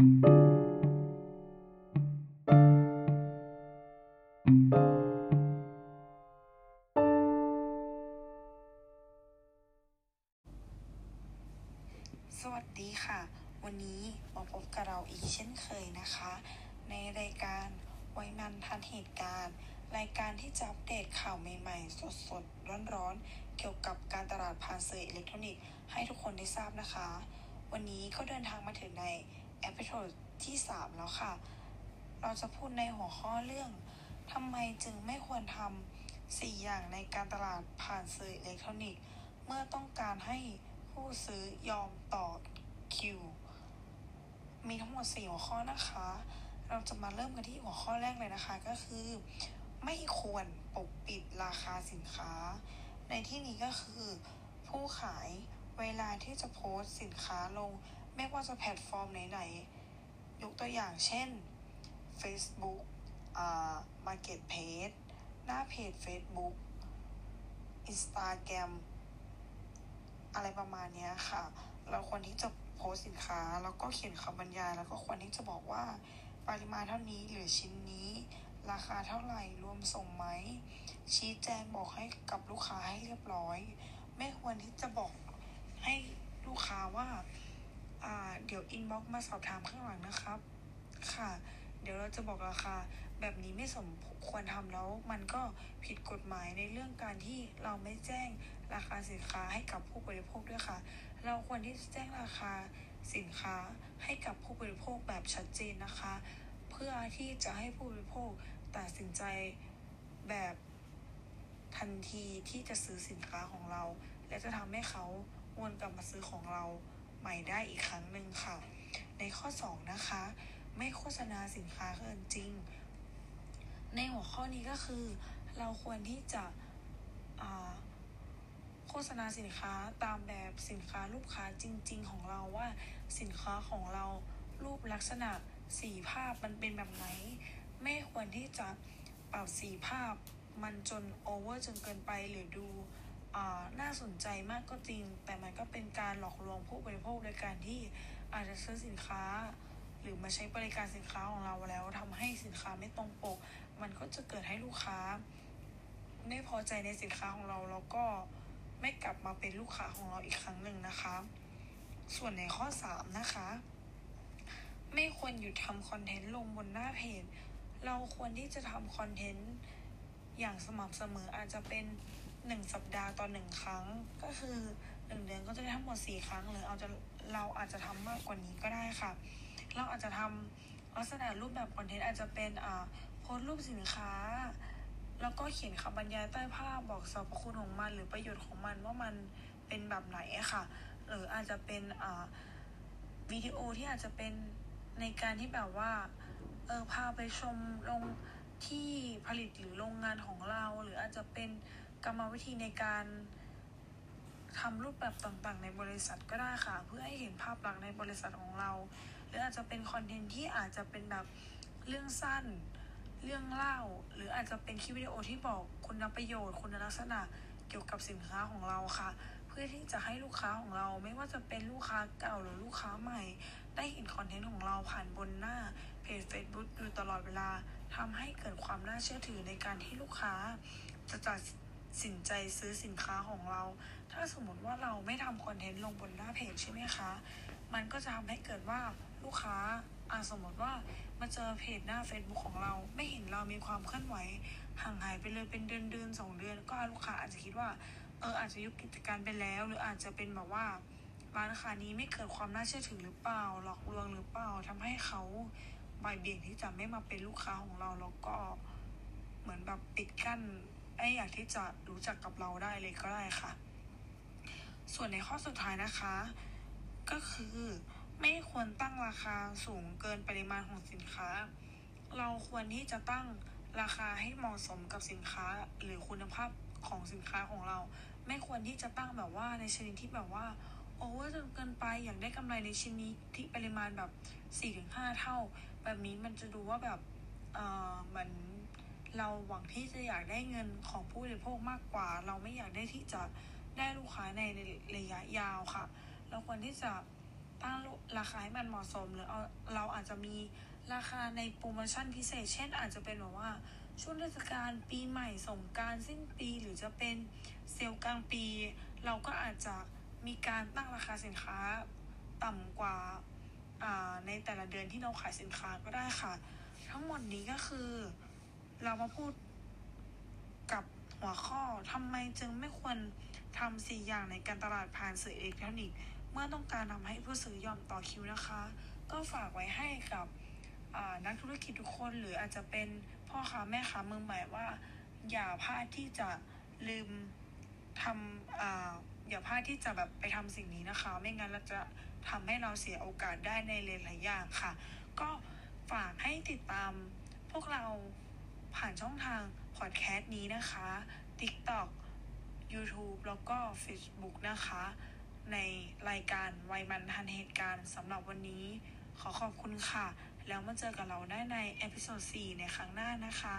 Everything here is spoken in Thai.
สวัสดีค่ะ วันนี้มาพบกับเราอีกเช่นเคยนะคะ ในรายการไว้มันทันเหตุการณ์ รายการที่จะอัปเดตข่าวใหม่ๆ สดๆ ร้อนๆ เกี่ยวกับการตลาดผ่านสื่ออิเล็กทรอนิกส์ให้ทุกคนได้ทราบนะคะ วันนี้ก็เดินทางมาถึงใน episode ที่ 3 แล้วค่ะ เราจะพูดในหัวข้อเรื่องทำไมจึงไม่ควรทำสี่อย่างในการตลาดผ่านสื่ออิเล็กทรอนิกส์เมื่อต้องการให้ผู้ซื้อยอมต่อคิว มีทั้งหมด 4 หัวข้อนะคะ เราจะมาเริ่มกันที่หัวข้อแรกเลยนะคะก็คือ ไม่ควรปกปิดราคาสินค้า ในที่นี้ก็คือ ผู้ขายเวลาที่จะโพสต์สินค้าลง ไม่ว่าจะแพลตฟอร์มไหนๆ ยกตัวอย่างเช่น Facebook อ่า Marketplace หน้าเพจ Facebook Instagram อะไรประมาณนี้ค่ะ เราควรที่จะโพสสินค้า แล้วก็เขียนคำบรรยาย แล้วก็ควรที่จะบอกว่าปริมาณเท่านี้หรือชิ้นนี้ ราคาเท่าไหร่รวมส่งไหม ชี้แจงบอกให้กับลูกค้าให้เรียบร้อย ไม่ควรที่จะบอกให้ลูกค้าว่า เดี๋ยวอินบ็อกมาสอบถามข้างหลังนะครับ ค่ะ เดี๋ยวเราจะบอกราคาแบบนี้ไม่สมควรทำแล้ว มันก็ผิดกฎหมายในเรื่องการที่เราไม่แจ้งราคาสินค้าให้กับผู้บริโภคด้วยค่ะ เราควรที่จะแจ้งราคาสินค้าให้กับผู้บริโภคแบบชัดเจนนะคะ เพื่อที่จะให้ผู้บริโภคตัดสินใจแบบทันทีที่จะซื้อสินค้าของเรา และจะทำให้เขาวนกลับมาซื้อของเรา ใหม่ได้อีกครั้งหนึ่งค่ะ ในข้อ 2 นะคะ ไม่โฆษณาสินค้าเกินจริง ในหัวข้อนี้ก็คือ เราควรที่จะโฆษณาสินค้าตามแบบสินค้าลูกค้าจริง ๆ ของเราว่าสินค้าของเรารูปลักษณะสีภาพมันเป็นแบบไหน ไม่ควรที่จะปรับสีภาพมันจนโอเวอร์จนเกินไปหรือดู น่าสนใจมากก็จริง แต่มันก็เป็นการหลอกลวงผู้บริโภคโดยการที่อาจจะซื้อสินค้า หรือมาใช้บริการสินค้าของเราแล้วทำให้สินค้าไม่ตรงปก มันก็จะเกิดให้ลูกค้า ไม่พอใจในสินค้าของเราแล้วก็ไม่กลับมาเป็นลูกค้าของเราอีกครั้งหนึ่งนะคะ ส่วนในข้อ 3 นะคะ ไม่ควรหยุดทำคอนเทนต์ลงบนหน้าเพจ เราควรที่จะทำคอนเทนต์อย่างสม่ำเสมออาจจะเป็น 1สัปดาห์ต่อ1ครั้ง ก็คือ1เดือนก็จะได้ทั้งหมด4ครั้ง หรือเอาจะเราอาจจะทำมากกว่านี้ก็ได้ค่ะ เราอาจจะทำลักษณะรูปแบบคอนเทนต์อาจจะเป็นอ่าโพสต์รูปสินค้า แล้วก็เขียนคำบรรยายใต้ภาพบอกสรรพคุณของมันหรือประโยชน์ของมันว่ามันเป็นแบบไหนค่ะ หรืออาจจะเป็นอ่าวิดีโอที่อาจจะเป็นในการที่แบบว่าเออพาไปชมลงที่ผลิตหรือโรงงานของเรา หรืออาจจะเป็น กรรมวิธีในการทำรูปแบบต่างๆ ในบริษัทก็ได้ค่ะ เพื่อให้เห็นภาพลักษณ์ในบริษัทของเรา หรืออาจจะเป็นคอนเทนต์ที่อาจจะเป็นแบบเรื่องสั้น เรื่องเล่า หรืออาจจะเป็นคลิปวิดีโอที่บอกคุณประโยชน์ คุณลักษณะเกี่ยวกับสินค้าของเราค่ะ เพื่อที่จะให้ลูกค้าของเราไม่ว่าจะเป็นลูกค้าเก่าหรือลูกค้าใหม่ ได้เห็นคอนเทนต์ของเราผ่านบนหน้าเพจ Facebook อยู่ตลอดเวลาทำให้เกิดความน่าเชื่อถือในการที่ลูกค้าจะตัด สินใจซื้อสินค้าของเรา ถ้าสมมติว่าเราไม่ทำคอนเทนต์ลงบนหน้าเพจใช่ไหมคะ มันก็จะทำให้เกิดว่าลูกค้าอาสมมติว่ามาเจอเพจหน้า Facebook ของเรา ไม่เห็นเรามีความเคลื่อนไหวห่างหายไปเลยเป็นเดือนเดือนสองเดือน ก็ลูกค้าอาจจะคิดว่าเอออาจจะยุบกิจการไปแล้ว หรืออาจจะเป็นแบบว่าร้านค้านี้ไม่เกิดความน่าเชื่อถือหรือเปล่าหลอกลวงหรือเปล่าทำให้เขาบ่ายเบี่ยงที่จะไม่มาเป็นลูกค้าของเราแล้วก็เหมือนแบบปิดกั้น ไอ้อยากที่จะรู้จักกับเราได้เลยก็ได้ค่ะ ส่วนในข้อสุดท้ายนะคะ ก็คือไม่ควรตั้งราคาสูงเกินปริมาณของสินค้า เราควรที่จะตั้งราคาให้เหมาะสมกับสินค้าหรือคุณภาพของสินค้าของเรา ไม่ควรที่จะตั้งแบบว่าในชนิดที่แบบว่าโอเวอร์จนเกินไปอยากได้กำไรในชิ้นนี้ที่ปริมาณแบบสี่ถึงห้าเท่า แบบนี้มันจะดูว่าแบบเออเหมือน เราหวังที่จะอยากได้เงินของผู้บริโภคมากกว่า เราไม่อยากได้ที่จะได้ลูกค้าในระยะยาวค่ะ เราควรที่จะตั้งราคาให้มันเหมาะสม หรือเราอาจจะมีราคาในโปรโมชั่นพิเศษ เช่น อาจจะเป็นแบบว่าช่วงเทศกาลปีใหม่สงกรารสิ้นปีหรือจะเป็นเซลล์กลางปี เราก็อาจจะมีการตั้งราคาสินค้าต่ำกว่าในแต่ละเดือนที่เราขายสินค้าก็ได้ค่ะ ทั้งหมดนี้ก็คือ เรามาพูดกับหัวข้อทำไมจึงไม่ควรทำสี่อย่างในการตลาดผ่านสื่ออิเล็กทรอนิกส์เมื่อต้องการทำให้ผู้ซื้อยอมต่อคิวนะคะ ก็ฝากไว้ให้กับนักธุรกิจทุกคนหรืออาจจะเป็นพ่อค้าแม่ค้ามือใหม่ว่า อย่าพลาดที่จะลืมทำออย่าพลาดที่จะแบบไปทำสิ่งนี้นะคะ ไม่งั้นเราจะทำให้เราเสียโอกาสได้ในหลายๆอย่างค่ะ ก็ฝากให้ติดตามพวกเรา ผ่านช่องทางพอดแคสต์นี้นะคะ TikTok YouTube แล้วก็ Facebook นะคะ ในรายการวัยมันทันเหตุการณ์สำหรับวันนี้ ขอขอบคุณค่ะ แล้วมาเจอกับเราได้ใน episode 4ในครั้งหน้านะคะ